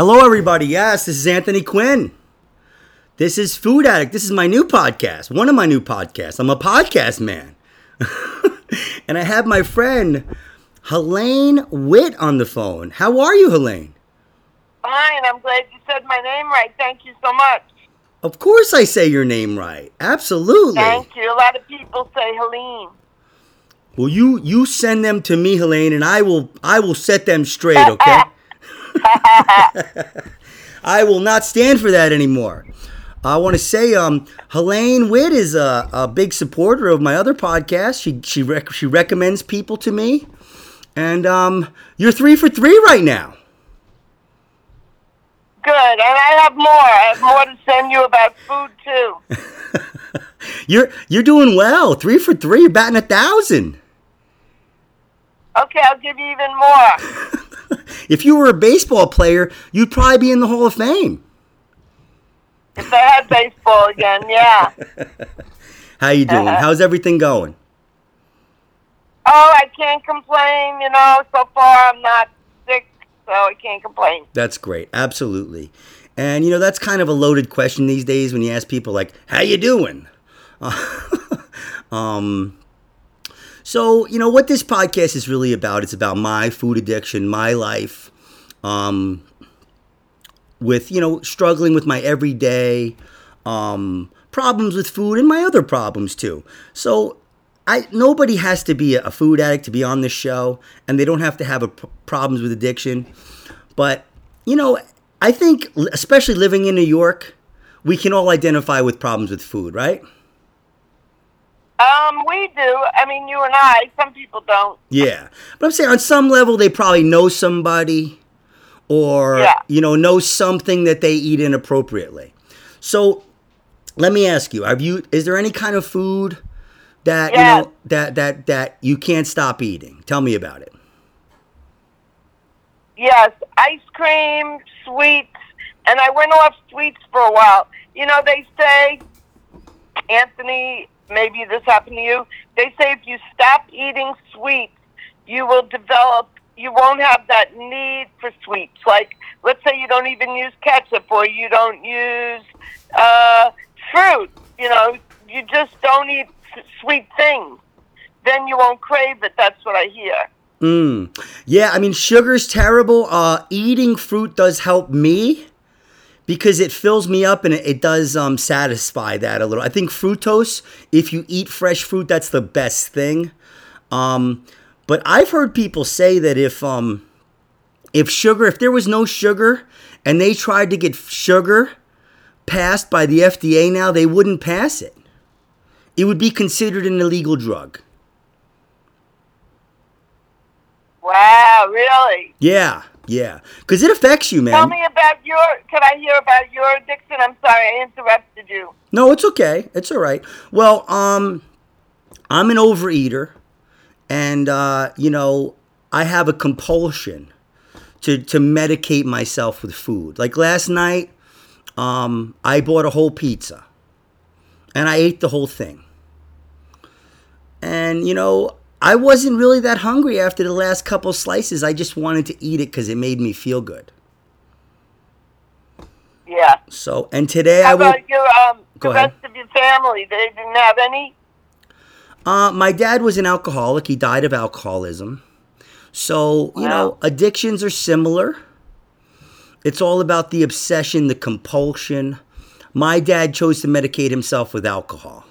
Hello, everybody. Yes, this is Anthony Quinn. This is Food Addict. This is my new podcast, one of my new podcasts. I'm a podcast man. and I have my friend Helene Witt on the phone. How are you, Helene? Fine. I'm glad you said my name right. Thank you so much. Of course, I say your name right. Absolutely. Thank you. A lot of people say Helene. Well, you you send them to me, Helene, and I will I will set them straight. Okay. I will not stand for that anymore. I want to say, um, Helene Witt is a, a big supporter of my other podcast. She she rec- she recommends people to me, and um, you're three for three right now. Good. And I have more. I have more to send you about food too. You're you're doing well. Three for three. You're batting a thousand. Okay, I'll give you even more. If you were a baseball player, you'd probably be in the Hall of Fame. If I had baseball again, yeah. How you doing? How's everything going? Oh, I can't complain. You know, so far I'm not sick, so I can't complain. That's great. Absolutely. And you know that's kind of a loaded question these days when you ask people like, "How you doing?" um so, you know what this podcast is really about? It's about my food addiction, my life um with, you know, struggling with my everyday um problems with food and my other problems too. So, I nobody has to be a food addict to be on this show and they don't have to have problems with addiction. But, you know, I think, especially living in New York, we can all identify with problems with food, right? Um, we do. I mean, you and I. Some people don't. Yeah. But I'm saying on some level, they probably know somebody or, Yeah. you know, know something that they eat inappropriately. So let me ask you, have you, is there any kind of food that, you know, that, that, that you can't stop eating? Tell me about it. Yes, ice cream, sweets, and I went off sweets for a while. You know, they say, Anthony, maybe this happened to you. They say if you stop eating sweets, you will develop, you won't have that need for sweets. Like, let's say you don't even use ketchup or you don't use uh, fruit. You know, you just don't eat sweet things. Then you won't crave it. That's what I hear. Mm. Yeah, I mean, sugar's terrible. Uh, eating fruit does help me because it fills me up and it, it does um, satisfy that a little. I think fructose, if you eat fresh fruit, that's the best thing. Um, but I've heard people say that if um, if sugar, if there was no sugar, and they tried to get sugar passed by the FDA now, they wouldn't pass it. It would be considered an illegal drug. Wow, really? Yeah, yeah, because it affects you, man. Tell me about your. Can I hear about your addiction? I'm sorry, I interrupted you. No, it's okay. It's all right. Well, um, I'm an overeater, and uh, you know, I have a compulsion to to medicate myself with food. Like last night, um, I bought a whole pizza, and I ate the whole thing. And you know, I wasn't really that hungry after the last couple slices. I just wanted to eat it because it made me feel good. Yeah. So, and today I How will. about your um Go the ahead. rest of your family? They didn't have any. Uh, my dad was an alcoholic. He died of alcoholism. So, you know, addictions are similar. It's all about the obsession, the compulsion. My dad chose to medicate himself with alcohol,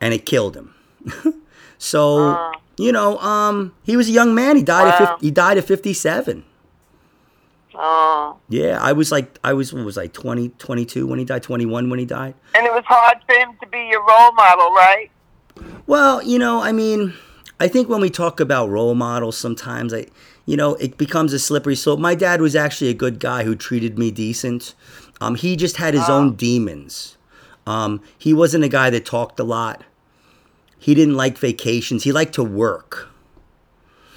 and it killed him. so, Uh. you know, um, he was a young man. He died at 50, he died at 57. Oh. Yeah, I was like I was what was like 20, 22 when he died, 21 when he died. And it was hard for him to be your role model, right? Well, you know, I mean, I think when we talk about role models, sometimes I, you know, it becomes a slippery slope. My dad was actually a good guy who treated me decent. Um, he just had his own demons. Um, he wasn't a guy that talked a lot. He didn't like vacations. He liked to work.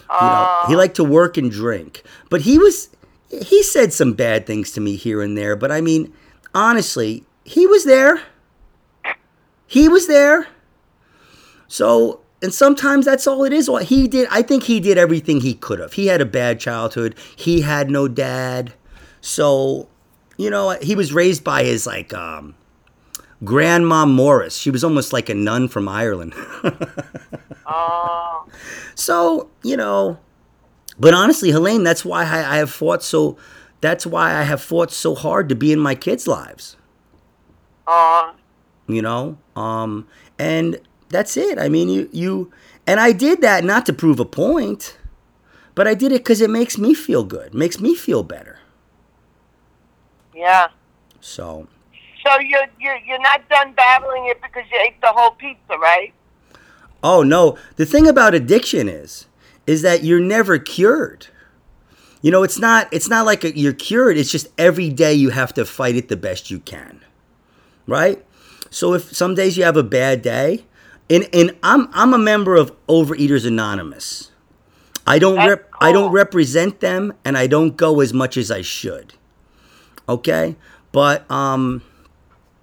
You know, he liked to work and drink. But he was, he said some bad things to me here and there. But I mean, honestly, he was there. He was there. So, and sometimes that's all it is. Well, He did, I think he did everything he could have. He had a bad childhood. He had no dad. So, you know, he was raised by his like um, grandma Morris. She was almost like a nun from Ireland. Oh, So, you know, but honestly, Helene, that's why I, I have fought so. That's why I have fought so hard to be in my kids' lives. oh, You know, um, and that's it. I mean, you you and I did that not to prove a point, but I did it because it makes me feel good, makes me feel better. yeah. So, So you're you're you're not done battling it because you ate the whole pizza, right? oh no, the thing about addiction is, is that you're never cured. You know, it's not it's not like a, you're cured. It's just every day you have to fight it the best you can, right? So if some days you have a bad day, and and I'm I'm a member of Overeaters Anonymous. I don't rep, I don't represent them, and I don't go as much as I should. Okay, but um,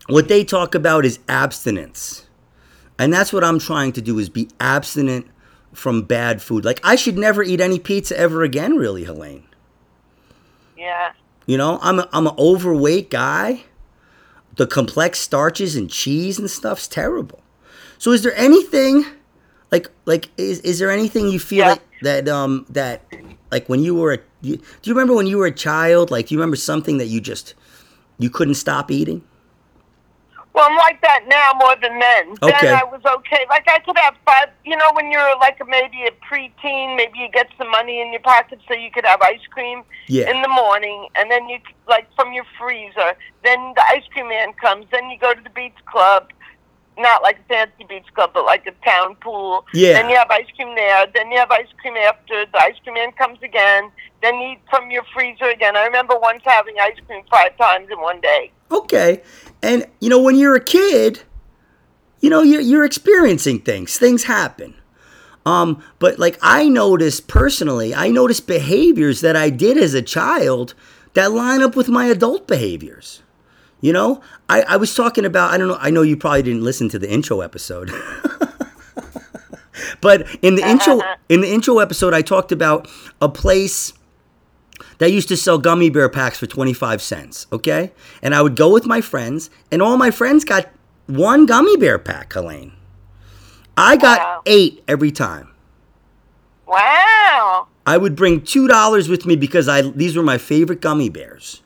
what they talk about is abstinence, and that's what I'm trying to do is be abstinent from bad food. Like I should never eat any pizza ever again, really, Helene. Yeah. You know, I'm a, I'm an overweight guy. The complex starches and cheese and stuff's terrible. So is there anything like like is is there anything you feel Yeah. like that um that like when you were a do you remember when you were a child like do you remember something that you just you couldn't stop eating? Well, I'm like that now more than then. Okay. Then I was okay. Like I could have five. You know, when you're like a, maybe a preteen, maybe you get some money in your pocket so you could have ice cream Yeah. in the morning, and then you like from your freezer. Then the ice cream man comes. Then you go to the beach club. Not like a fancy beach club, but like a town pool. Yeah. Then you have ice cream there. Then you have ice cream after. The ice cream man comes again. Then you eat from your freezer again. I remember once having ice cream five times in one day. Okay. And you know, when you're a kid, you know, you're you're experiencing things. Things happen. Um, but like I noticed personally, I noticed behaviors that I did as a child that line up with my adult behaviors. You know, I, I was talking about I don't know I know you probably didn't listen to the intro episode. but in the intro in the intro episode I talked about a place that used to sell gummy bear packs for 25 cents, okay? And I would go with my friends, and all my friends got one gummy bear pack, Helene. I got Wow. eight every time. Wow. I would bring $2 with me because I these were my favorite gummy bears.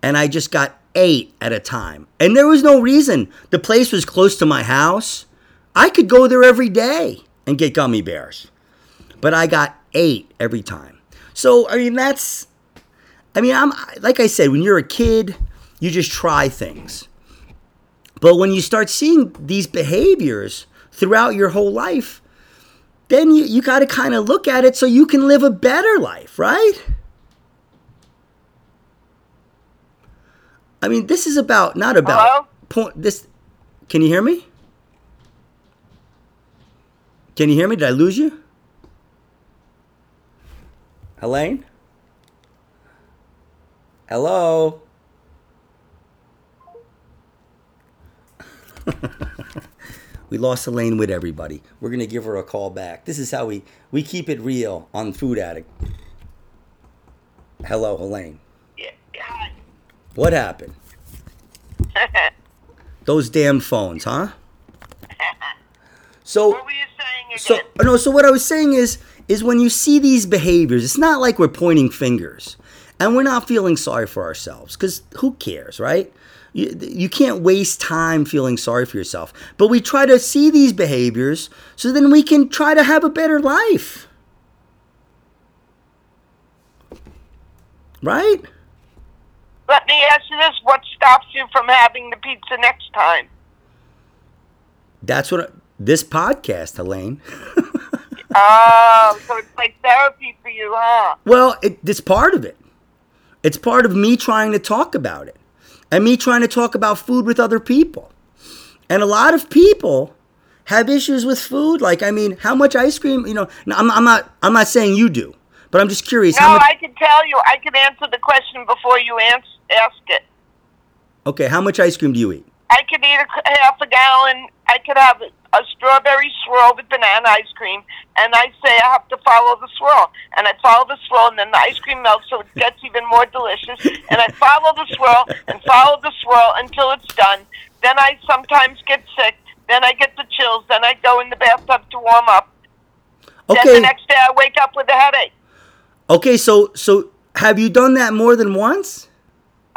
And I just got eight at a time. And there was no reason. The place was close to my house. I could go there every day and get gummy bears. But I got eight every time. So, I mean, that's, I mean, I'm, like I said, when you're a kid, you just try things. But when you start seeing these behaviors throughout your whole life, then you, you got to kind of look at it so you can live a better life, right? I mean, this is about not about Hello? point. This, can you hear me? Can you hear me? Did I lose you? Helene? Hello? we lost Elaine with everybody. We're gonna give her a call back. This is how we we keep it real on Food Addict. Hello, Elaine. Yeah. What happened? Those damn phones, huh? So what were you saying so no, so what I was saying is is when you see these behaviors, it's not like we're pointing fingers. And we're not feeling sorry for ourselves cuz who cares, right? You, you can't waste time feeling sorry for yourself. But we try to see these behaviors so then we can try to have a better life. Right? Let me ask you this: What stops you from having the pizza next time? That's what this podcast, Helene. Oh, so it's like therapy for you, huh? Well, it, it's part of it. It's part of me trying to talk about it and me trying to talk about food with other people. And a lot of people have issues with food. Like, I mean, how much ice cream? You know, I'm, I'm not. I'm not saying you do, but I'm just curious. No, how much? I can tell you. I can answer the question before you ans- ask it. okay, how much ice cream do you eat? I could eat a, half a gallon. I could have a strawberry swirl with banana ice cream, and I say I have to follow the swirl, and I follow the swirl, and then the ice cream melts, so it gets even more delicious, and I follow the swirl and follow the swirl until it's done. Then I sometimes get sick. Then I get the chills. Then I go in the bathtub to warm up. Okay. Then the next day I wake up with a headache. Okay, so so have you done that more than once?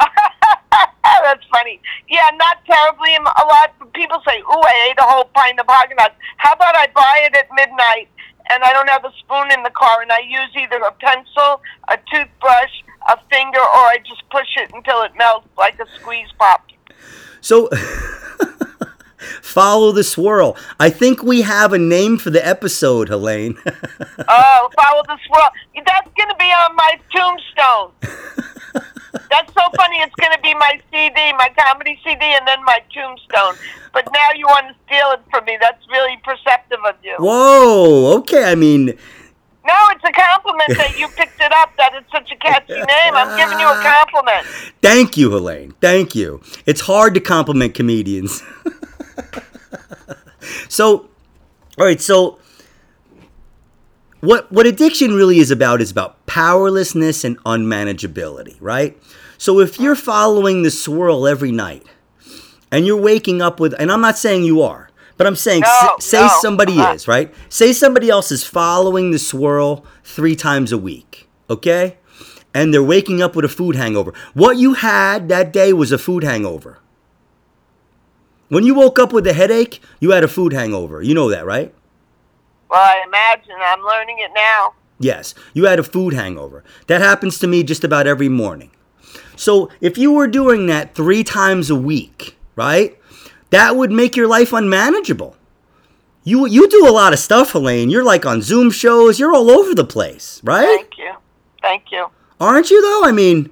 That's funny. Yeah, not terribly. A lot of people say, "Ooh, I ate a whole pint of Haagen-Dazs." How about I buy it at midnight and I don't have a spoon in the car, and I use either a pencil, a toothbrush, a finger, or I just push it until it melts like a squeeze pop. So follow the swirl. I think we have a name for the episode, Helene. Oh, follow the swirl. That's going to be on my tombstone. That's so funny. It's going to be my CD, my comedy CD, and then my tombstone. But now you want to steal it from me. That's really perceptive of you. Whoa, okay. I mean, No, it's a compliment that you picked it up. That it's such a catchy name. I'm giving you a compliment. thank you, Helene. Thank you. It's hard to compliment comedians. so, all right, so what what addiction really is about is about powerlessness and unmanageability, right? So if you're following the swirl every night and you're waking up with and I'm not saying you are, but I'm saying No, say no. somebody Uh-uh. is, right? Say somebody else is following the swirl 3 times a week, okay? And they're waking up with a food hangover. What you had that day was a food hangover. When you woke up with a headache, you had a food hangover. You know that, right? Well, I imagine. I'm learning it now. Yes, you had a food hangover. That happens to me just about every morning. So if you were doing that three times a week, right, that would make your life unmanageable. You you do a lot of stuff, Helene. You're like on Zoom shows. You're all over the place, right? Thank you. Thank you. Aren't you though? I mean,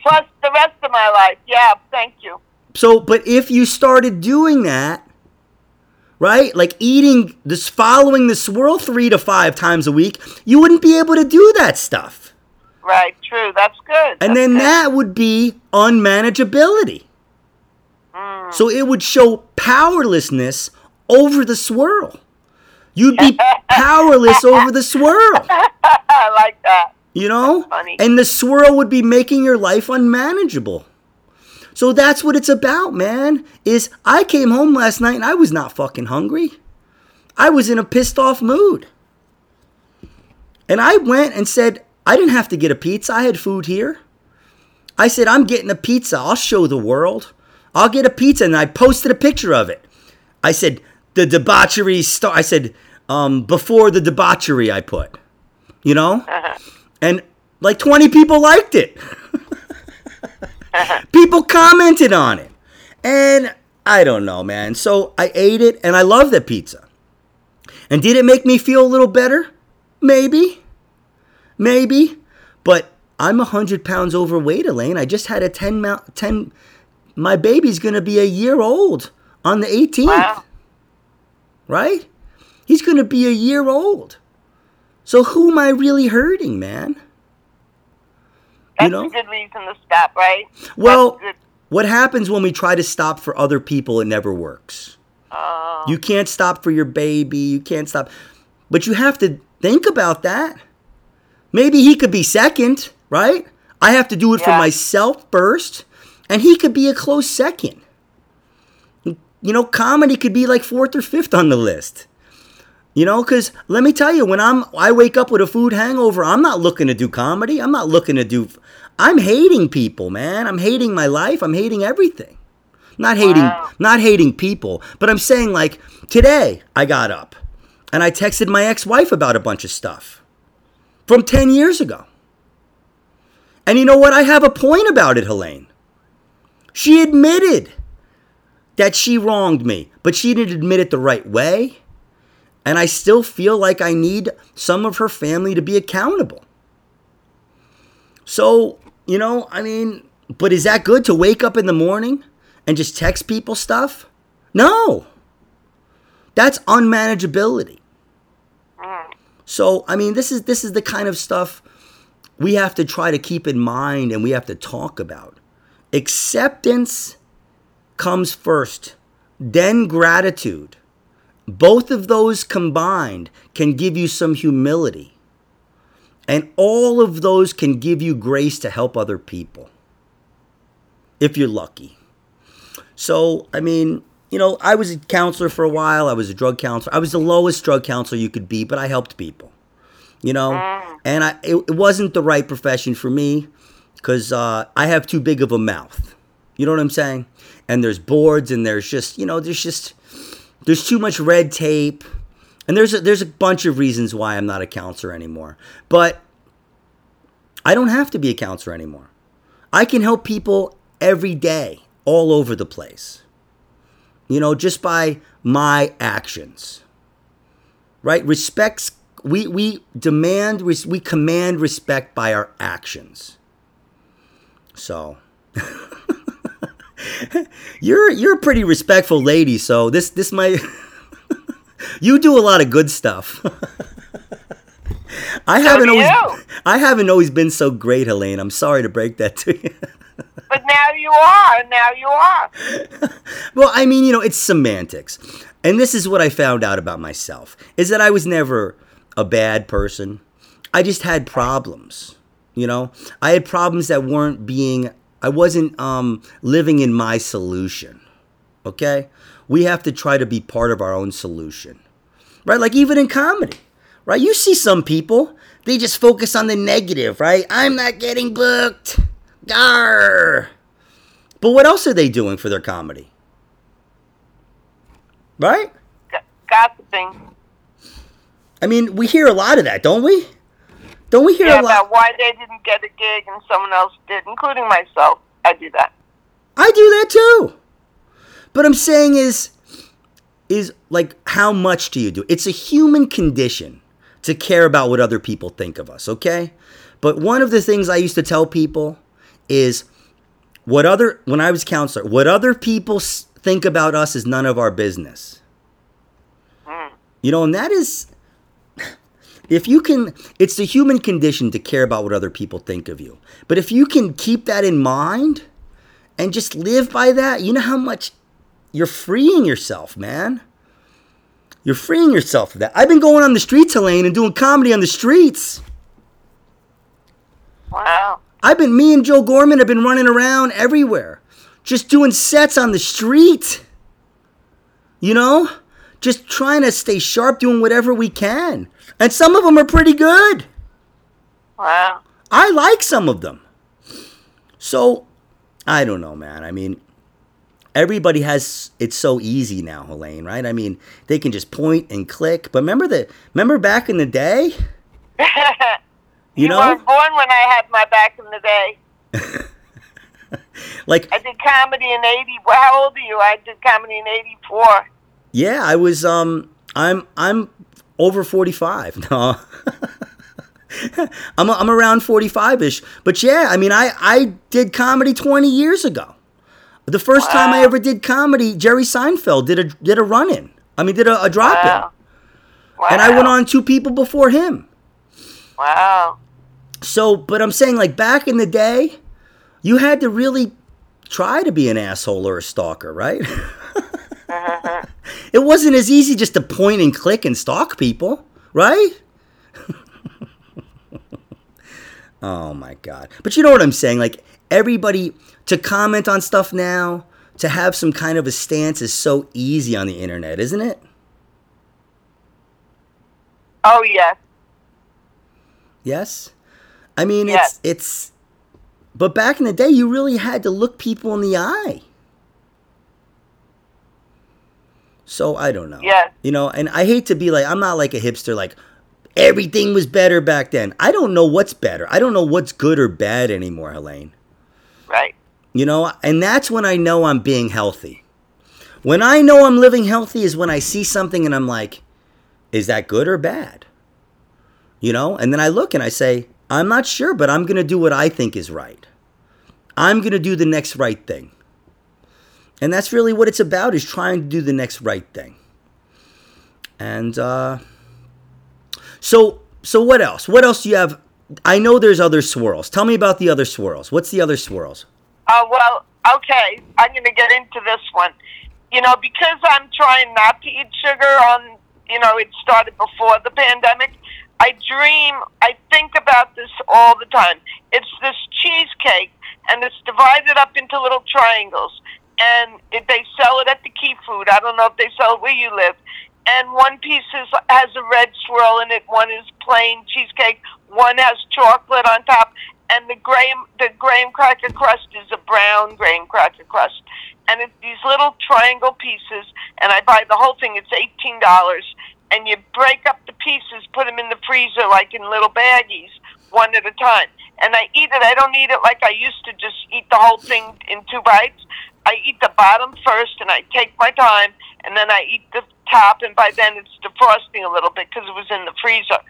Plus the rest of my life. Yeah, thank you. so but if you started doing that, right, like eating this, following the swirl three to five times a week, you wouldn't be able to do that stuff. Right, true. That's good. And That's then good. that would be unmanageability. Mm. So it would show powerlessness over the swirl. You'd be powerless over the swirl, I like that. you know? And the swirl would be making your life unmanageable. So that's what it's about, man. Is I came home last night and I was not fucking hungry. I was in a pissed off mood. And I went and said, I didn't have to get a pizza. I had food here. I said, I'm getting a pizza. I'll show the world. I'll get a pizza. And I posted a picture of it. I said, the debauchery start. I said, um, before the debauchery, I put, you know? And like 20 people liked it. people commented on it. And I don't know, man. So I ate it and I love that pizza. And did it make me feel a little better? Maybe. Maybe. But I'm 100 pounds overweight, Elaine. I just had a 10, mou- 10 my baby's going to be a year old on the 18th. Wow. Right? He's going to be a year old. So who am I really hurting, man? That's know? a good reason to stop, right? Well, what happens when we try to stop for other people, it never works. Oh, You can't stop for your baby. You can't stop. But you have to think about that. Maybe he could be second, right? I have to do it for myself first, and he could be a close second. You know, comedy could be like fourth or fifth on the list. You know, because let me tell you, when I'm I wake up with a food hangover, I'm not looking to do comedy. I'm not looking to do. I'm hating people, man. I'm hating my life. I'm hating everything. Not hating, Wow. not hating people, but I'm saying like today I got up and I texted my ex-wife about a bunch of stuff from 10 years ago. And you know what? I have a point about it, Helene. She admitted that she wronged me, but she didn't admit it the right way. And I still feel like I need some of her family to be accountable. So, you know, I mean, but is that good to wake up in the morning and just text people stuff? No. That's unmanageability. So, I mean, this is this is the kind of stuff we have to try to keep in mind and we have to talk about. Acceptance comes first. then gratitude. Both of those combined can give you some humility. And all of those can give you grace to help other people. If you're lucky. So, I mean, you know, I was a counselor for a while. I was a drug counselor. I was the lowest drug counselor you could be, but I helped people. You know, and I it, it wasn't the right profession for me because uh, I have too big of a mouth. You know what I'm saying? And there's boards, and there's just you know, there's just there's too much red tape, and there's a, there's a bunch of reasons why I'm not a counselor anymore. But I don't have to be a counselor anymore. I can help people every day, all over the place. You know, just by my actions. Right? Respects we we demand we command respect by our actions. So you're you're a pretty respectful lady, so this this might you do a lot of good stuff. I haven't always you. I haven't always been so great, Helene. I'm sorry to break that to you. But now you are. Now you are. Well, I mean, you know, it's semantics. And this is what I found out about myself is that I was never a bad person. I just had problems. You know, I had problems that weren't being I wasn't um living in my solution. Okay? We have to try to be part of our own solution. Right? Like even in comedy. Right? You see some people, they just focus on the negative, right? I'm not getting booked. Gar. But what else are they doing for their comedy? Right? Gossiping. I mean, we hear a lot of that, don't we? Don't we hear Yeah, a lot? about why they didn't get a gig and someone else did, including myself. I do that. I do that too. But I'm saying is is like how much do you do? It's a human condition to care about what other people think of us, okay? But one of the things I used to tell people is what other when I was counselor, what other people think about us is none of our business. Hmm. You know, and that is if you can it's the human condition to care about what other people think of you. But if you can keep that in mind and just live by that, you know how much you're freeing yourself, man. You're freeing yourself of that. I've been going on the streets, Helene, and doing comedy on the streets. Wow. I've been, me and Joe Gorman have been running around everywhere, just doing sets on the street. You know? Just trying to stay sharp, doing whatever we can. And some of them are pretty good. Wow. I like some of them. So, I don't know, man. I mean, everybody has it's so easy now, Helene, right? I mean, they can just point and click. But remember the remember back in the day? you know? weren't born when I had my back in the day. Like I did comedy in 80. Well, how old are you? I did comedy in 84. Yeah, I was um I'm I'm over 45. No. I'm I'm around 45ish. But yeah, I mean I I did comedy 20 years ago. The first time I ever did comedy, Jerry Seinfeld did a did a run in. I mean did a, a drop in. Wow. Wow. And I went on two people before him. Wow. So, but I'm saying like back in the day, you had to really try to be an asshole or a stalker, right? Mm-hmm. It wasn't as easy just to point and click and stalk people, right? oh my god. But you know what I'm saying? Like everybody to comment on stuff now, to have some kind of a stance is so easy on the internet, isn't it? Oh, yes. Yes. I mean, Yes. it's it's but back in the day you really had to look people in the eye. So I don't know. Yeah. You know, and I hate to be like I'm not like a hipster like everything was better back then. I don't know what's better. I don't know what's good or bad anymore, Helene. Right. You know, and that's when I know I'm being healthy. When I know I'm living healthy is when I see something and I'm like, is that good or bad? You know, and then I look and I say, I'm not sure, but I'm going to do what I think is right. I'm going to do the next right thing. And that's really what it's about is trying to do the next right thing. And uh so so what else? What else do you have? I know there's other swirls. Tell me about the other swirls. What's the other swirls? Oh, well, okay. I'm going to get into this one. you know, because I'm trying not to eat sugar on, you know, it started before the pandemic. I dream, I think about this all the time. It's this cheesecake, and it's divided up into little triangles. And it, they sell it at the Key Food. I don't know if they sell it where you live. And one piece is, has a red swirl in it, one is plain cheesecake, one has chocolate on top, and the graham the graham cracker crust is a brown graham cracker crust, and it's these little triangle pieces. And I buy the whole thing. It's eighteen dollars, and you break up the pieces, put them in the freezer like in little baggies, one at a time. And I eat it. I don't eat it like I used to, just eat the whole thing in two bites. I eat the bottom first, and I take my time, and then I eat the top. And by then, it's defrosting a little bit because it was in the freezer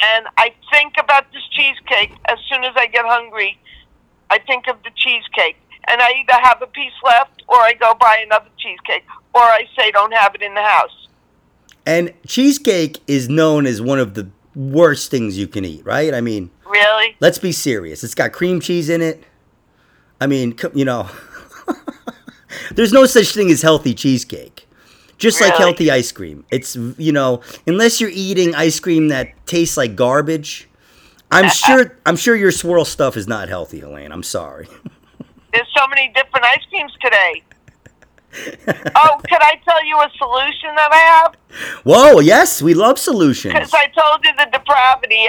and I think about this cheesecake as soon as I get hungry. I think of the cheesecake, and I either have a piece left, or I go buy another cheesecake, or I say don't have it in the house. And cheesecake is known as one of the worst things you can eat, right? I mean, really? Let's be serious. It's got cream cheese in it. I mean, you know, there's no such thing as healthy cheesecake. Just really? like healthy ice cream. It's, you know, unless you're eating ice cream that tastes like garbage, I'm sure I'm sure your swirl stuff is not healthy, Helene. I'm sorry. There's so many different ice creams today. oh, can I tell you a solution that I have? Whoa, yes, we love solutions. Because I told you the depravity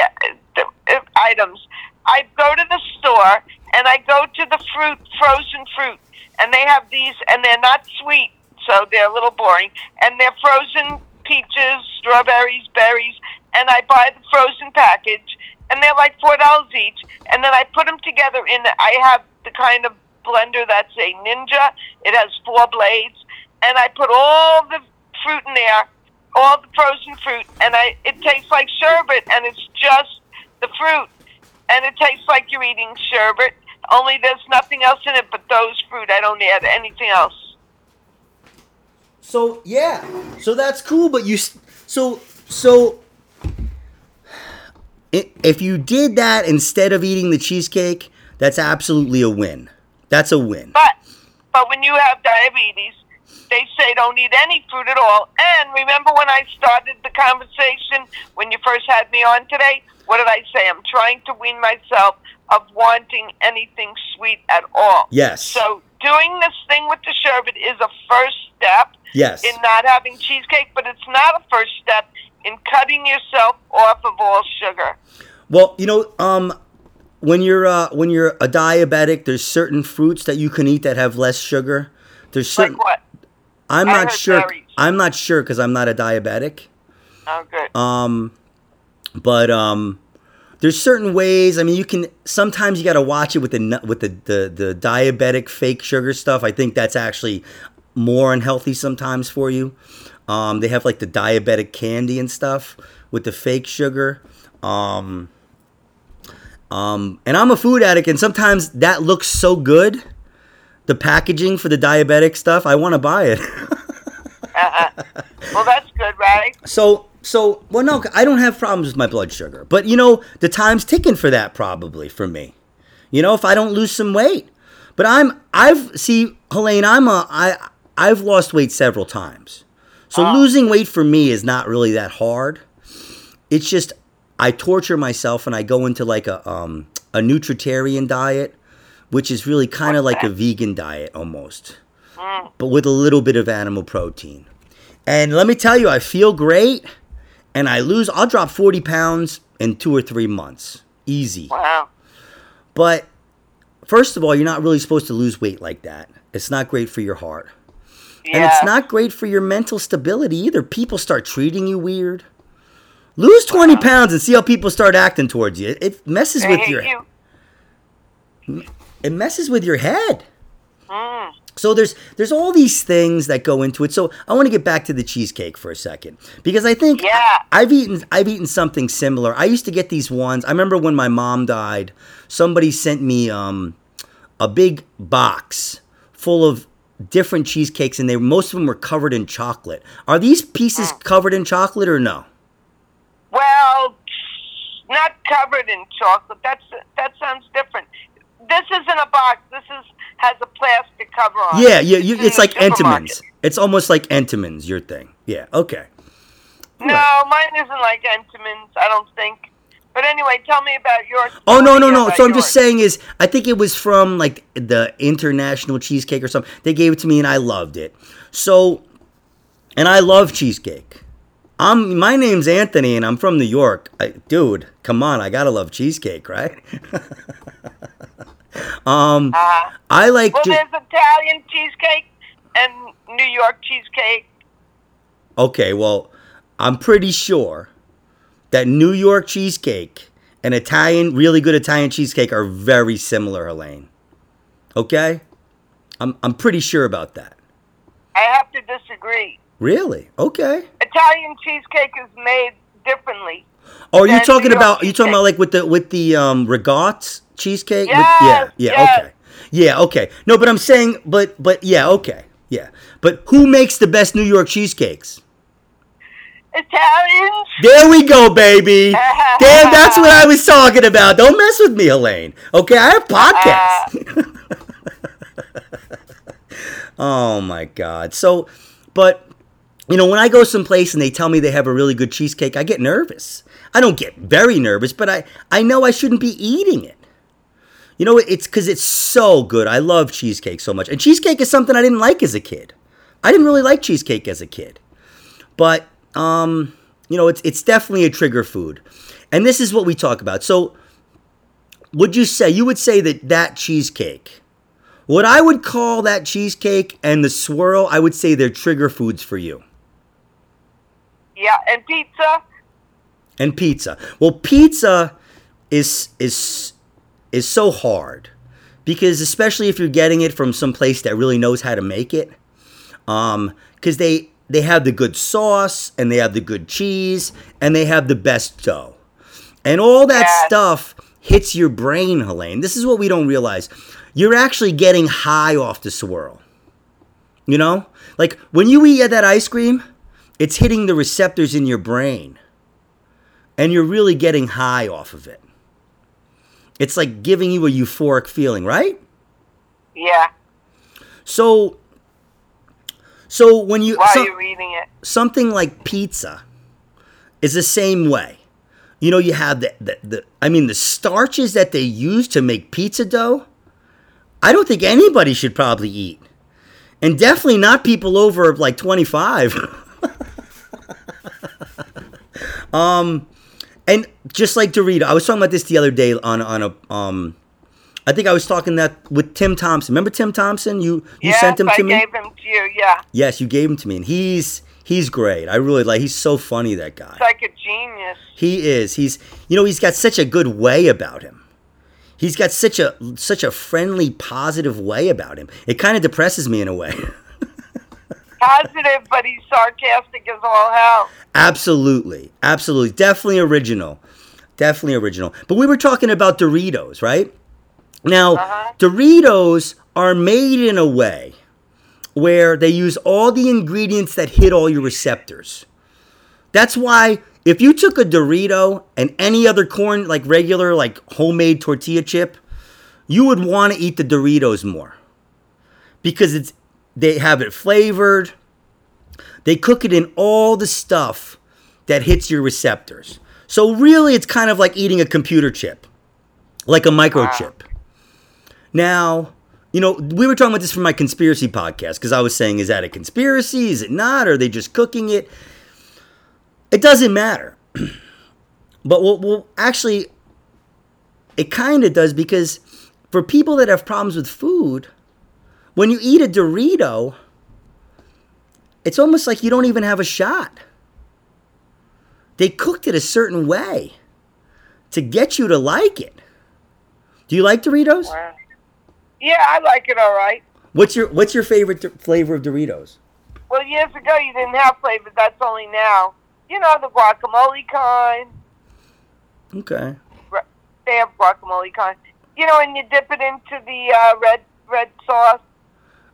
uh, uh, items. I go to the store and I go to the fruit, frozen fruit, and they have these, and they're not sweet so they're a little boring. And they're frozen peaches, strawberries, berries, and I buy the frozen package, and they're like four dollars each. And then I put them together in. I have the kind of blender that's a Ninja. It has four blades, and I put all the fruit in there, all the frozen fruit, and I it tastes like sherbet, and it's just the fruit, and it tastes like you're eating sherbet. Only there's nothing else in it but those fruit. I don't add anything else. So yeah, so that's cool. But you so so if you did that instead of eating the cheesecake, that's absolutely a win. That's a win. But but when you have diabetes, they say don't eat any fruit at all. And remember when I started the conversation when you first had me on today? What did I say? I'm trying to wean myself of wanting anything sweet at all. Yes. So doing this thing with the sherbet is a first step Yes. In not having cheesecake, but it's not a first step in cutting yourself off of all sugar. Well, you know, um, when you're uh, when you're a diabetic, there's certain fruits that you can eat that have less sugar. There's certain. Like what? I'm I not sure. Berries. I'm not sure because I'm not a diabetic. Oh, good. Um, but um, there's certain ways. I mean, you can sometimes you got to watch it with the with the, the the diabetic fake sugar stuff. I think that's actually more unhealthy sometimes for you. Um, they have like the diabetic candy and stuff with the fake sugar. Um, um, and I'm a food addict, and sometimes that looks so good. The packaging for the diabetic stuff, I want to buy it. uh-uh. Well, that's good, right? So, so well, no, I don't have problems with my blood sugar, but you know, the time's ticking for that probably for me. You know, if I don't lose some weight, but I'm, I've see, Helene, I'm a, I, I've lost weight several times. So oh. losing weight for me is not really that hard. It's just I torture myself and I go into like a um a nutritarian diet, which is really kind of like a vegan diet almost. But with a little bit of animal protein. And let me tell you, I feel great and I lose I'll drop 40 pounds in 2 or 3 months. Easy. Wow. But first of all, you're not really supposed to lose weight like that. It's not great for your heart. And it's not great for your mental stability either. People start treating you weird. Lose 20 wow. pounds and see how people start acting towards you. It messes they with your you. It messes with your head. Mm. So there's there's all these things that go into it. So I want to get back to the cheesecake for a second because I think yeah. I've eaten I've eaten something similar. I used to get these ones. I remember when my mom died, somebody sent me um, a big box full of different cheesecakes, and they most of them were covered in chocolate. Are these pieces mm. covered in chocolate or no? Well, not covered in chocolate. That's that sounds different. This isn't a box. This is has a plastic cover on. Yeah, yeah. You, it's, it's like Entenmann's. It's almost like Entenmann's, your thing. Yeah, okay. No, mine isn't like Entenmann's. I don't think. But anyway, tell me about yours. Oh no no no! So I'm just saying is I think it was from like the International Cheesecake or something. They gave it to me and I loved it. So, and I love cheesecake. I'm my name's Anthony and I'm from New York. I, dude, come on! I gotta love cheesecake, right? um, Uh-huh. I like. Well, ju- there's Italian cheesecake and New York cheesecake. Okay, well, I'm pretty sure that New York cheesecake and Italian, really good Italian cheesecake are very similar, Elaine. Okay? I'm, I'm pretty sure about that. I have to disagree. Really? Okay. Italian cheesecake is made differently. Oh, are you talking about? About? You talking about like with the with the um ricotta cheesecake? With- yeah. Yeah. yes. Okay. Yeah. Okay. No, but I'm saying, but but yeah. Okay. Yeah. But who makes the best New York cheesecakes? Italians? There we go, baby. Damn, that's what I was talking about. Don't mess with me, Elaine. Okay, I have podcasts. oh my god. So, but you know, when I go someplace and they tell me they have a really good cheesecake, I get nervous. I don't get very nervous, but I I know I shouldn't be eating it. You know, it's because it's so good. I love cheesecake so much, and cheesecake is something I didn't like as a kid. I didn't really like cheesecake as a kid, but um, you know, it's it's definitely a trigger food, and this is what we talk about. So, would you say you would say that that cheesecake, what I would call that cheesecake and the swirl, I would say they're trigger foods for you. Yeah, and pizza? and pizza. Well, pizza is is is so hard because especially if you're getting it from some place that really knows how to make it, um, because they they have the good sauce and they have the good cheese and they have the best dough, and all that Yes. stuff hits your brain, Helene. This is what we don't realize. You're actually getting high off the swirl. You know, like when you eat that ice cream, it's hitting the receptors in your brain and you're really getting high off of it. It's like giving you a euphoric feeling, right? Yeah. So, so when you While so- you're eating it. something like pizza is the same way. You know, you have the, the, the I mean, the starches that they use to make pizza dough. I don't think anybody should probably eat, and definitely not people over like twenty five. um, and just like Dorito, I was talking about this the other day on on a um. I think I was talking that with Tim Thompson. Remember Tim Thompson? You you yes, sent him to I me. gave him to you. Yeah. Yes, you gave him to me, and he's he's great. I really like. He's so funny. That guy. Like a genius. He is. He's you know he's got such a good way about him. He's got such a such a friendly, positive way about him. It kind of depresses me in a way. Positive, but he's sarcastic as all hell. absolutely, absolutely, definitely original, definitely original. But we were talking about Doritos, right? Now, Uh-huh. Doritos are made in a way where they use all the ingredients that hit all your receptors. That's why if you took a Dorito and any other corn, like regular, like homemade tortilla chip, you would want to eat the Doritos more because it's they have it flavored. They cook it in all the stuff that hits your receptors. So really, it's kind of like eating a computer chip, like a microchip. Ah. Now, you know, we were talking about this for my conspiracy podcast because I was saying, is that a conspiracy? Is it not? Are they just cooking it? It doesn't matter. but well, well actually, it kind of does because for people that have problems with food, when you eat a Dorito, it's almost like you don't even have a shot. They cooked it a certain way to get you to like it. Do you like Doritos? Wow. Yeah, I like it all right. What's your What's your favorite d- flavor of Doritos? Well, years ago you didn't have flavor. That's only now. You know the guacamole kind. Okay. They have guacamole kind. You know, and you dip it into the uh, red red sauce.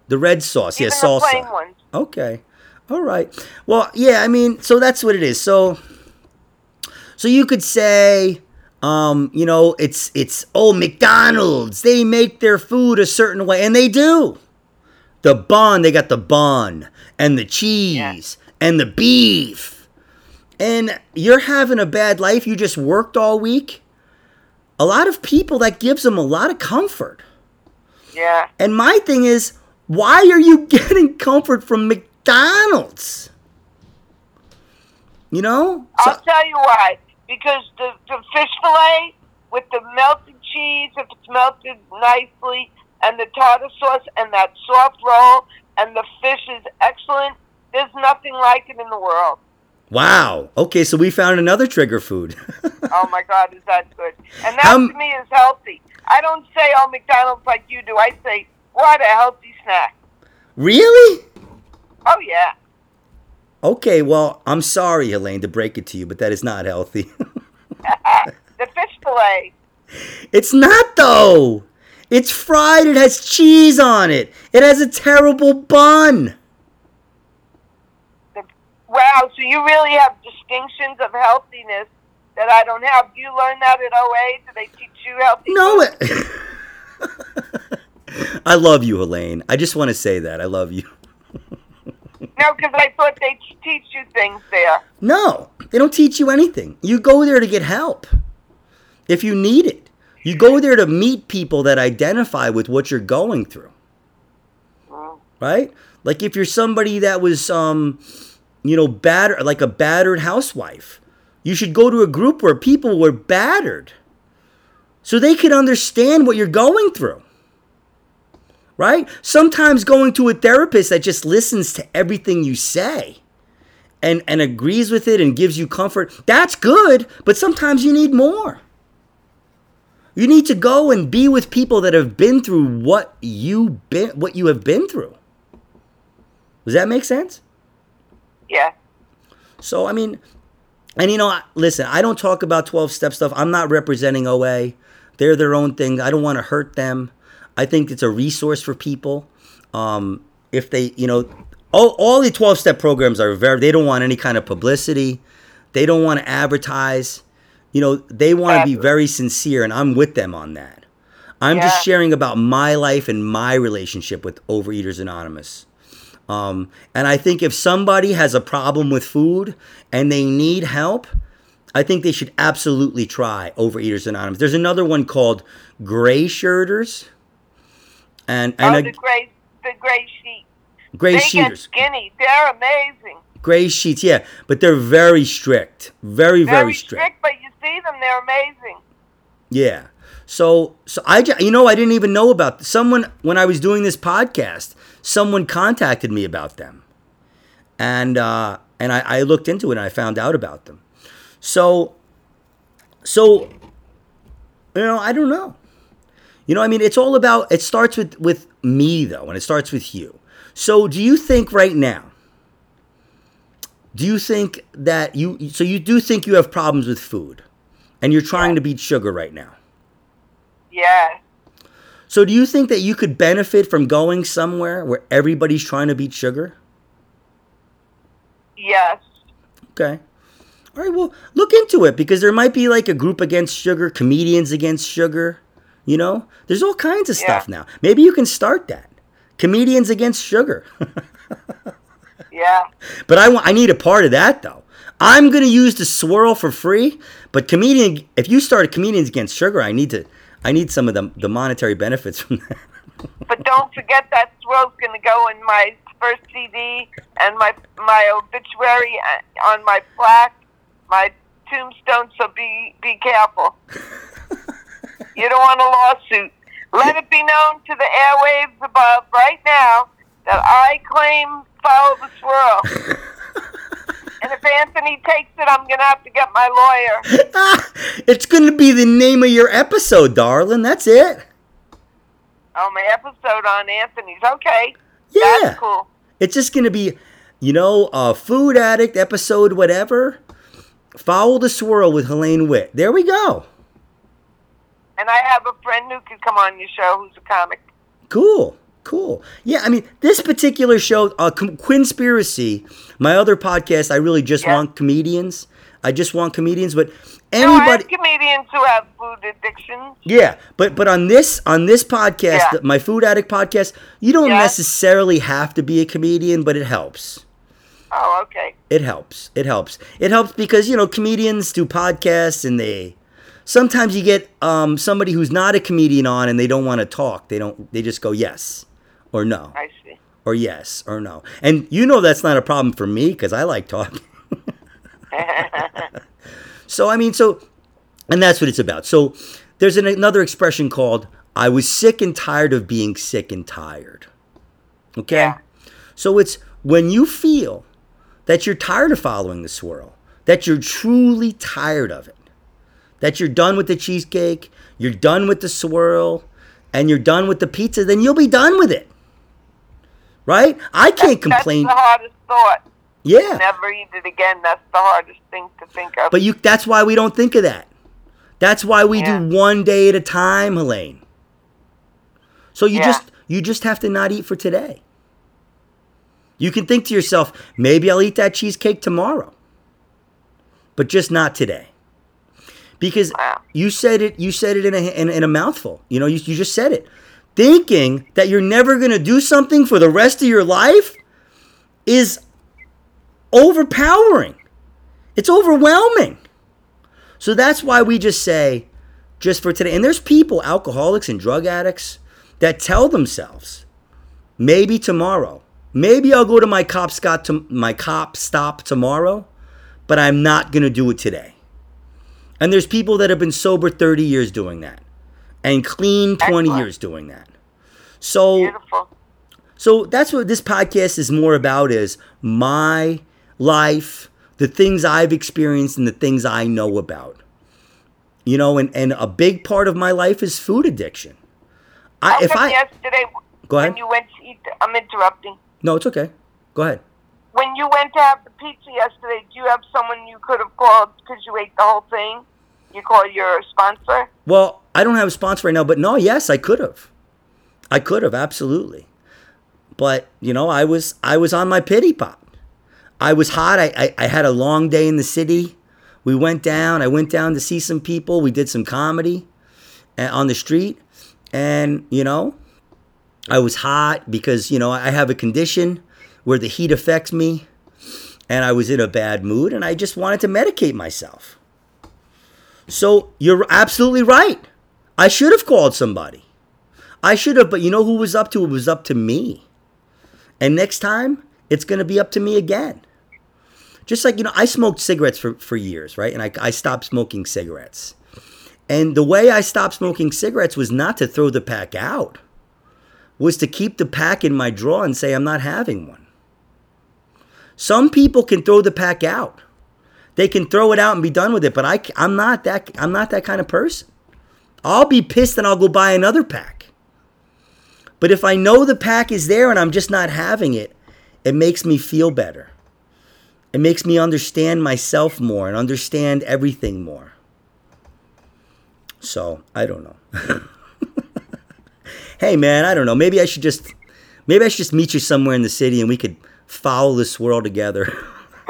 The red sauce, yeah, Even salsa. plain ones. Okay. All right. Well, yeah, I mean, so that's what it is. So so you could say um, you know, it's it's oh McDonald's, they make their food a certain way and they do. The bun, they got the bun and the cheese and the beef. And you're having a bad life. You just worked all week. A lot of people that gives them a lot of comfort. Yeah. And my thing is, why are you getting comfort from McDonald's? You know? So- I'll tell you why. Because the, the fish fillet with the melted cheese, if it's melted nicely, and the tartar sauce and that soft roll, and the fish is excellent. There's nothing like it in the world. wow. Okay, so we found another trigger food. Oh my God, is that good? And that Um, to me is healthy. I don't say, oh, McDonald's like you do. I say, what a healthy snack. really? Oh, yeah. Okay, well, I'm sorry, Helene, to break it to you, but that is not healthy. the fish fillet. it's not, though. It's fried, it has cheese on it, it has a terrible bun. The, wow, so you really have distinctions of healthiness that I don't have. Do you learn that at OA? Do they teach you healthy No. I love you, Helene. I just want to say that. I love you. No, because I thought they teach you things there. No, they don't teach you anything. You go there to get help if you need it. You go there to meet people that identify with what you're going through. Mm. Right? Like if you're somebody that was um you know battered like a battered housewife, you should go to a group where people were battered so they could understand what you're going through. Right? Sometimes going to a therapist that just listens to everything you say and and agrees with it and gives you comfort that's good but sometimes you need more. You need to go and be with people that have been through what you been what you have been through. Does that make sense? Yeah. so i mean and you know listen i don't talk about 12 step stuff. I'm not representing oa they're their own thing. I don't want to hurt them i think it's a resource for people. Um, if they you know all, all the 12 step programs are very they don't want any kind of publicity. They don't want to advertise. You know they want to be very sincere and i'm with them on that. I'm Yeah. just sharing about my life and my relationship with overeaters anonymous. Um, and i think if somebody has a problem with food and they need help i think they should absolutely try overeaters anonymous. There's another one called gray shirters and and oh, the gray, the gray sheet. gray they get sheeters skinny. They're amazing. gray sheets yeah but they're very strict very very, Very strict. strict, but you see them. They're amazing. yeah so so i you know i didn't even know about someone when i was doing this podcast someone contacted me about them and uh and i, I looked into it and i found out about them so so you know i don't know you know i mean it's all about it starts with with me though and it starts with you. So do you think right now do you think that you so you do think you have problems with food and you're trying to beat sugar right now? Yeah. so do you think that you could benefit from going somewhere where everybody's trying to beat sugar? Yes. okay. All right well look into it because there might be like a group against sugar comedians against sugar you know there's all kinds of stuff Yeah. now maybe you can start that comedians against sugar Yeah. But I want I need a part of that though. I'm gonna use the swirl for free, but comedian if you start a comedians against sugar, I need to I need some of the the monetary benefits from that. But don't forget that swirl's going to go in my first CD and my my obituary uh, on my plaque, my tombstone. So be be careful. you don't want a lawsuit. Let it be known to the airwaves above right now that I claim follow the swirl. and if Anthony takes it, I'm going to have to get my lawyer. it's gonna be the name of your episode, darling. That's it. Oh, my episode on Anthony's. Okay. Yeah. That's cool. It's just gonna be, you know, a food addict episode, whatever. Follow the swirl with Helene Witt. There we go. And I have a friend who could come on your show who's a comic. Cool. Cool. Yeah, I mean, this particular show, uh, Quinspiracy, my other podcast, I really just Yeah. want comedians. I just want comedians, but No, anybody. comedians who have food addictions. Yeah, but but on this on this podcast, Yeah. my food addict podcast, you don't Yeah. necessarily have to be a comedian, but it helps. Oh, okay. It helps. It helps. It helps because you know comedians do podcasts and they sometimes you get um, somebody who's not a comedian on and they don't want to talk. They don't. They just go yes or no I see. or yes or no. And you know that's not a problem for me because I like talking. so I mean, so and that's what it's about. So there's an, another expression called "I was sick and tired of being sick and tired." Okay, Yeah. so it's when you feel that you're tired of following the swirl, that you're truly tired of it, that you're done with the cheesecake, you're done with the swirl, and you're done with the pizza, then you'll be done with it. Right? I can't complain. That's the hardest thought. Yeah. Never eat it again. That's the hardest thing to think of. But you that's why we don't think of that. That's why we Yeah. do one day at a time, Helene. So you Yeah. just you just have to not eat for today. You can think to yourself, maybe I'll eat that cheesecake tomorrow. But just not today. Because Wow. you said it you said it in a in, in a mouthful. You know, you, you just said it. Thinking that you're never going to do something for the rest of your life is overpowering. It's overwhelming. So that's why we just say, just for today. And there's people, alcoholics and drug addicts, that tell themselves, maybe tomorrow, maybe I'll go to my cop to my cop stop tomorrow, but I'm not gonna do it today. And there's people that have been sober 30 years doing that, and clean 20 Excellent. years doing that. So Beautiful. so that's what this podcast is more about is my life, the things I've experienced and the things I know about. You know, and, and a big part of my life is food addiction. I if I yesterday Go ahead. when you went to eat, I'm interrupting. No, it's okay. Go ahead. When you went to have the pizza yesterday, do you have someone you could have called because you ate the whole thing? You call your sponsor? Well, I don't have a sponsor right now, but no, yes, I could have. I could have absolutely. But, you know, I was I was on my pity pot. I was hot. I, I, I had a long day in the city. We went down. I went down to see some people. We did some comedy uh, on the street. And, you know, I was hot because, you know, I have a condition where the heat affects me. And I was in a bad mood and I just wanted to medicate myself. So you're absolutely right. I should have called somebody. I should have, but you know who was up to it? Was up to me. And next time, it's going to be up to me again. Just like, you know, I smoked cigarettes for, for years, right? And I, I stopped smoking cigarettes. And the way I stopped smoking cigarettes was not to throw the pack out, was to keep the pack in my drawer and say, I'm not having one. Some people can throw the pack out. They can throw it out and be done with it, but I, I'm not that I'm not that kind of person. I'll be pissed and I'll go buy another pack. But if I know the pack is there and I'm just not having it, it makes me feel better. It makes me understand myself more and understand everything more. So, I don't know. hey man, I don't know. Maybe I should just maybe I should just meet you somewhere in the city and we could follow this world together.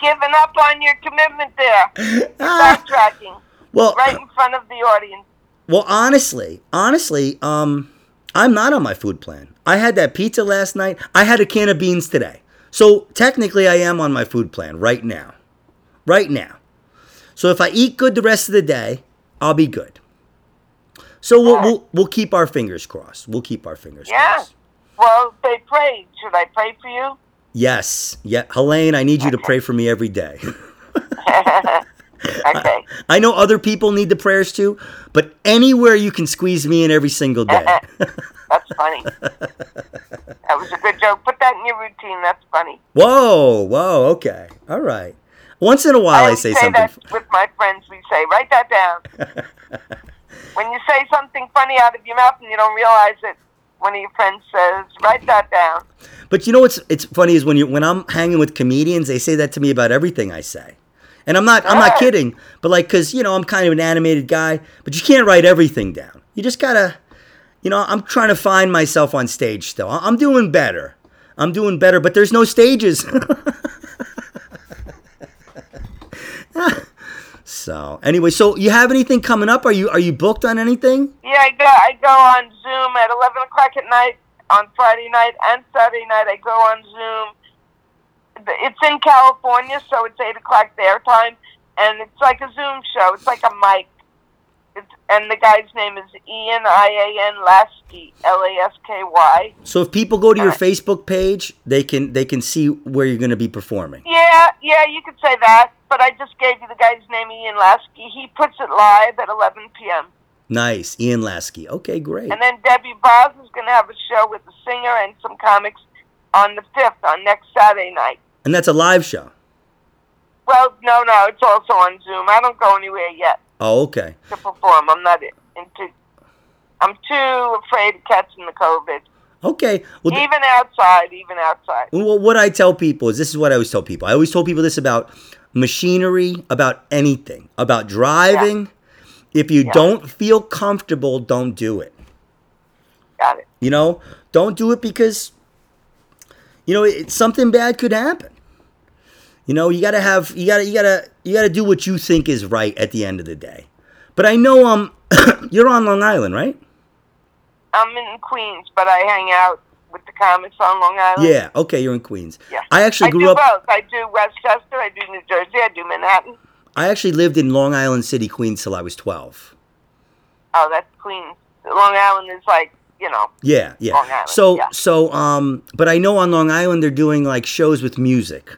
Giving up on your commitment there. Backtracking well, right in front of the audience. Well, honestly, honestly, um, I'm not on my food plan. I had that pizza last night. I had a can of beans today. So technically, I am on my food plan right now. Right now. So if I eat good the rest of the day, I'll be good. So we'll we'll, we'll keep our fingers crossed. We'll keep our fingers Yeah. crossed. Well, they prayed. Should I pray for you? Yes. Yeah, Helene, I need you to pray for me every day. Okay. I know other people need the prayers too, but anywhere you can squeeze me in every single day. Uh-uh. That's funny. That was a good joke. Put that in your routine. That's funny. Whoa, whoa, okay. All right. Once in a while I, always say something. that with my friends. We say, write that down. when you say something funny out of your mouth and you don't realize it, one of your friends says, write that down. But you know what's it's funny is when you when I'm hanging with comedians, they say that to me about everything I say. And I'm not I'm not kidding, but like cuz you know, I'm kind of an animated guy, but you can't write everything down. You just got to you know, I'm trying to find myself on stage still. I'm doing better. I'm doing better, but there's no stages. So anyway, so you have anything coming up? Are you are you booked on anything? Yeah, I go. I go on Zoom at eleven o'clock at night on Friday night and Saturday night. I go on Zoom. It's in California, so it's eight o'clock their time, and it's like a Zoom show. It's like a mic. It's, and the guy's name is Ian I A N Lasky L A S K Y. So if people go to your uh, Facebook page, they can they can see where you're going to be performing. Yeah, yeah, you could say that. But I just gave you the guy's name, Ian Lasky. He puts it live at 11 p.m. Nice, Ian Lasky. Okay, great. And then Debbie Boz is going to have a show with the singer and some comics on the 5th, on next Saturday night. And that's a live show. Well, no, no, it's also on Zoom. I don't go anywhere yet Oh, okay. to perform. I'm not into. I'm too afraid of catching the COVID. Okay. Well, Even outside, even outside. well, what I tell people is this is what I always tell people. I always told people this about machinery, about anything, about driving. If you Yeah. don't feel comfortable, don't do it. Got it. You know, don't do it because you know it, something bad could happen. You know, you gotta have you gotta you gotta you gotta do what you think is right at the end of the day. But I know um you're on Long Island, right? I'm in Queens, but I hang out with the comics on Long Island. Yeah. Okay, you're in Queens. Yeah. I actually I grew up. both. I do Westchester, I do New Jersey, I do Manhattan. I actually lived in Long Island City, Queens, till I was twelve. Oh, that's Queens. Long Island is like, you know, Yeah, yeah. Long Island, so yeah. so um, but I know on Long Island they're doing like shows with music,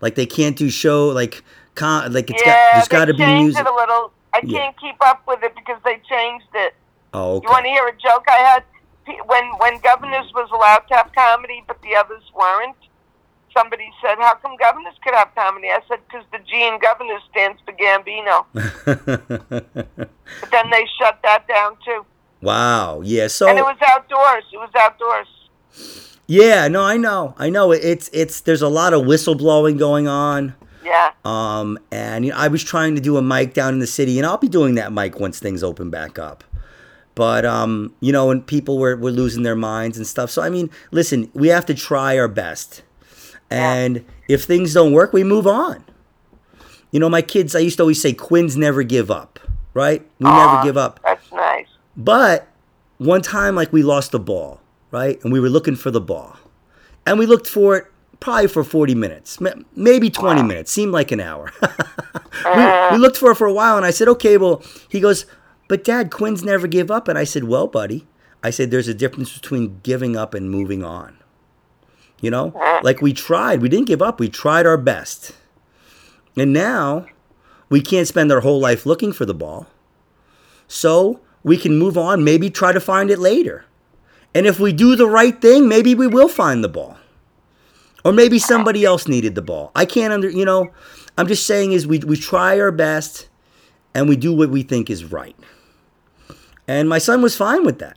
like they can't do show like con like it's got yeah, there's they got to be music. it a little. I Yeah. can't keep up with it because they changed it. Oh, okay. You want to hear a joke I had? When when Governors was allowed to have comedy, but the others weren't. Somebody said, "How come Governors could have comedy?" I said, "Because the G in Governors stands for Gambino." But then they shut that down too, wow. Yeah. So and it was outdoors. It was outdoors. yeah. No, I know. I know. It- It's it's there's a lot of whistleblowing going on. Yeah. Um, and you know, I was trying to do a mic down in the city, and I'll be doing that mic once things open back up. But um, you know, and people were, were losing their minds and stuff. So I mean, listen, we have to try our best, and if things don't work, we move on. You know, my kids, I used to always say, "Quins never give up." Right? We never give up. That's nice. But one time, like we lost the ball, right? And we were looking for the ball. And we looked for it probably for 40 minutes, maybe 20 minutes, seemed like an hour. we, we looked for it for a while, and I said, okay, well, he goes, but dad, Quinn's never give up. And I said, well, buddy, I said, there's a difference between giving up and moving on. You know, like we tried, we didn't give up, we tried our best. And now we can't spend our whole life looking for the ball. So we can move on, maybe try to find it later. And if we do the right thing, maybe we will find the ball. Or maybe somebody else needed the ball. I can't under, you know, I'm just saying is we, we try our best and we do what we think is right. And my son was fine with that.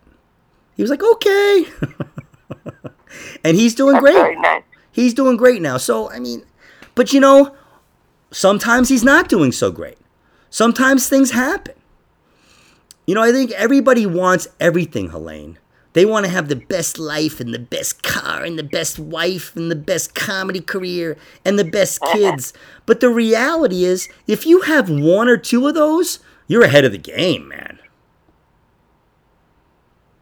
He was like, okay. and he's doing That's great nice. he's doing great now. So I mean, but you know, sometimes he's not doing so great. Sometimes things happen. You know, I think everybody wants everything, Helene. They want to have the best life and the best car and the best wife and the best comedy career and the best kids. But the reality is, if you have one or two of those, you're ahead of the game, man.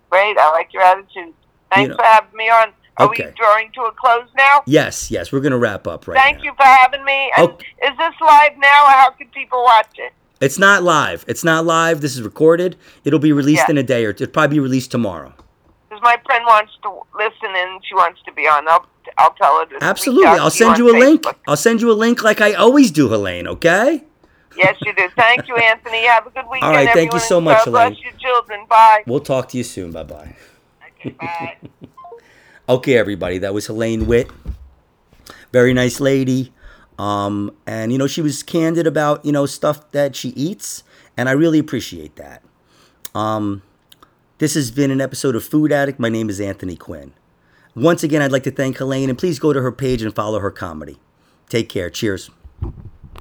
Great. I like your attitude. Thanks know- for having me on. Are Okay. we drawing to a close now? Yes, yes, we're going to wrap up right Thank now. you for having me. And Okay. is this live now, or how can people watch it? It's not live. It's not live. This is recorded. It'll be released Yeah. in a day or it'll probably be released tomorrow. Because my friend wants to listen and she wants to be on. I'll I'll tell her to. Absolutely. I'll send you a link. I'll send you a link like I always do, Helene, okay? Yes, you do. Thank you, Anthony. Have a good weekend. All right, thank you everyone, so much, God bless Helene. your children. Bye. We'll talk to you soon. Bye bye. Okay, bye. Okay, everybody. That was Helene Witt. Very nice lady. Um, and, you know, she was candid about, you know, stuff that she eats. And I really appreciate that. Um, this has been an episode of Food Addict. My name is Anthony Quinn. Once again, I'd like to thank Helene. And please go to her page and follow her comedy. Take care. Cheers.